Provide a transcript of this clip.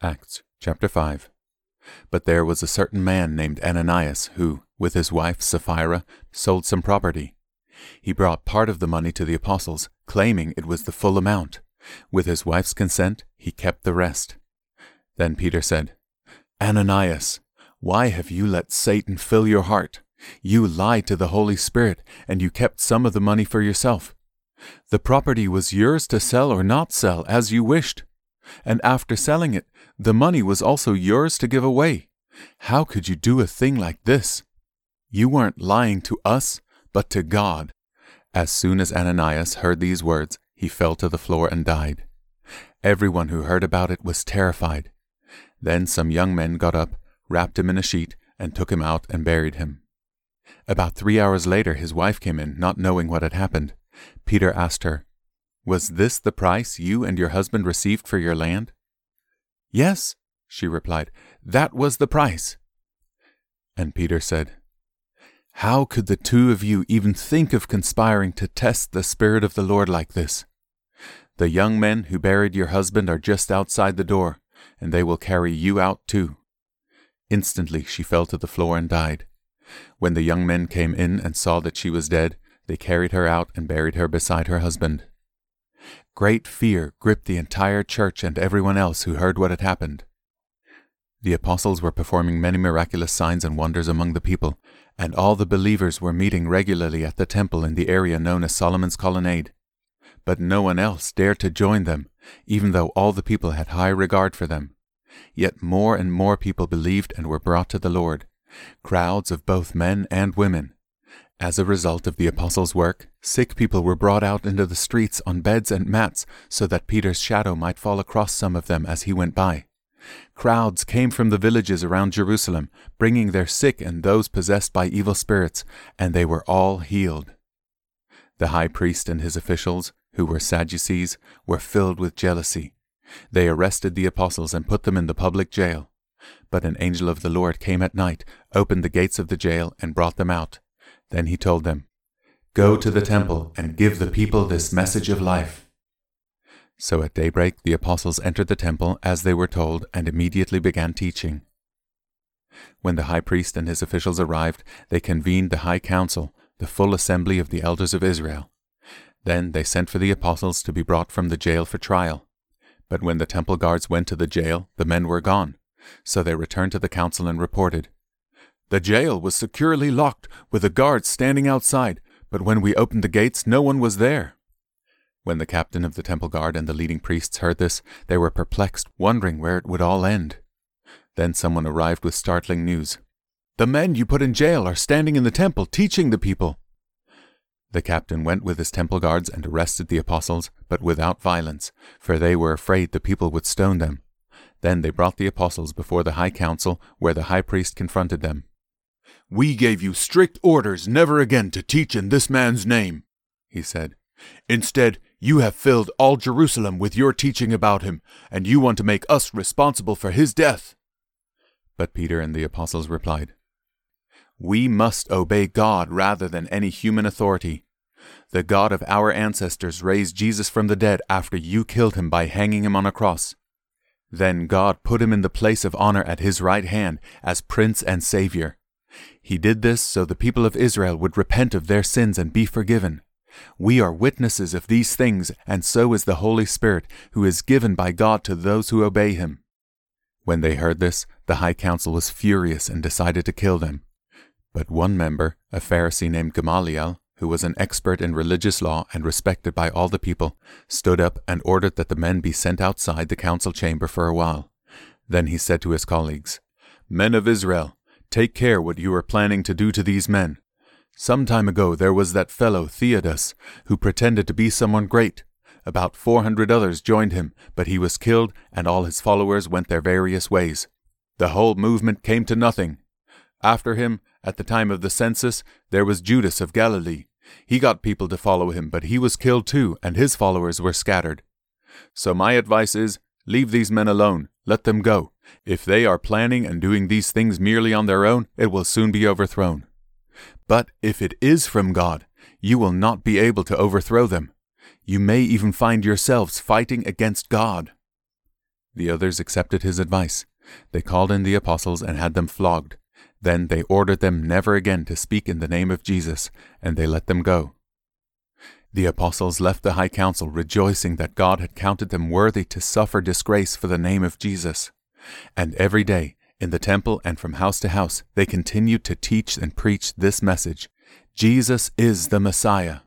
Acts chapter 5. But there was a certain man named Ananias who, with his wife Sapphira, sold some property. He brought part of the money to the apostles, claiming it was the full amount. With his wife's consent, he kept the rest. Then Peter said, Ananias, why have you let Satan fill your heart? You lied to the Holy Spirit, and you kept some of the money for yourself. The property was yours to sell or not sell as you wished. And after selling it, the money was also yours to give away. How could you do a thing like this? You weren't lying to us, but to God. As soon as Ananias heard these words, he fell to the floor and died. Everyone who heard about it was terrified. Then some young men got up, wrapped him in a sheet, and took him out and buried him. About three hours later, his wife came in, not knowing what had happened. Peter asked her, Was this the price you and your husband received for your land? Yes, she replied, that was the price. And Peter said, How could the two of you even think of conspiring to test the Spirit of the Lord like this? The young men who buried your husband are just outside the door, and they will carry you out too. Instantly she fell to the floor and died. When the young men came in and saw that she was dead, they carried her out and buried her beside her husband. Great fear gripped the entire church and everyone else who heard what had happened. The apostles were performing many miraculous signs and wonders among the people, and all the believers were meeting regularly at the temple in the area known as Solomon's Colonnade. But no one else dared to join them, even though all the people had high regard for them. Yet more and more people believed and were brought to the Lord, crowds of both men and women. As a result of the apostles' work, sick people were brought out into the streets on beds and mats so that Peter's shadow might fall across some of them as he went by. Crowds came from the villages around Jerusalem, bringing their sick and those possessed by evil spirits, and they were all healed. The high priest and his officials, who were Sadducees, were filled with jealousy. They arrested the apostles and put them in the public jail. But an angel of the Lord came at night, opened the gates of the jail, and brought them out. Then he told them, Go to the temple and give the people this message of life. So at daybreak the apostles entered the temple as they were told and immediately began teaching. When the high priest and his officials arrived, they convened the high council, the full assembly of the elders of Israel. Then they sent for the apostles to be brought from the jail for trial. But when the temple guards went to the jail, the men were gone. So they returned to the council and reported, The jail was securely locked, with the guards standing outside, but when we opened the gates, no one was there. When the captain of the temple guard and the leading priests heard this, they were perplexed, wondering where it would all end. Then someone arrived with startling news. The men you put in jail are standing in the temple teaching the people. The captain went with his temple guards and arrested the apostles, but without violence, for they were afraid the people would stone them. Then they brought the apostles before the high council, where the high priest confronted them. We gave you strict orders never again to teach in this man's name, he said. Instead, you have filled all Jerusalem with your teaching about him, and you want to make us responsible for his death. But Peter and the apostles replied, We must obey God rather than any human authority. The God of our ancestors raised Jesus from the dead after you killed him by hanging him on a cross. Then God put him in the place of honor at his right hand as Prince and Savior. He did this so the people of Israel would repent of their sins and be forgiven. We are witnesses of these things, and so is the Holy Spirit, who is given by God to those who obey him. When they heard this, the high council was furious and decided to kill them. But one member, a Pharisee named Gamaliel, who was an expert in religious law and respected by all the people, stood up and ordered that the men be sent outside the council chamber for a while. Then he said to his colleagues, Men of Israel, take care what you are planning to do to these men. Some time ago there was that fellow Theudas, who pretended to be someone great. About four hundred others joined him, but he was killed, and all his followers went their various ways. The whole movement came to nothing. After him, at the time of the census, there was Judas of Galilee. He got people to follow him, but he was killed too, and his followers were scattered. So my advice is leave these men alone, let them go. If they are planning and doing these things merely on their own, it will soon be overthrown. But if it is from God, you will not be able to overthrow them. You may even find yourselves fighting against God. The others accepted his advice. They called in the apostles and had them flogged. Then they ordered them never again to speak in the name of Jesus, and they let them go. The apostles left the high council rejoicing that God had counted them worthy to suffer disgrace for the name of Jesus. And every day, in the temple and from house to house, they continued to teach and preach this message Jesus is the Messiah.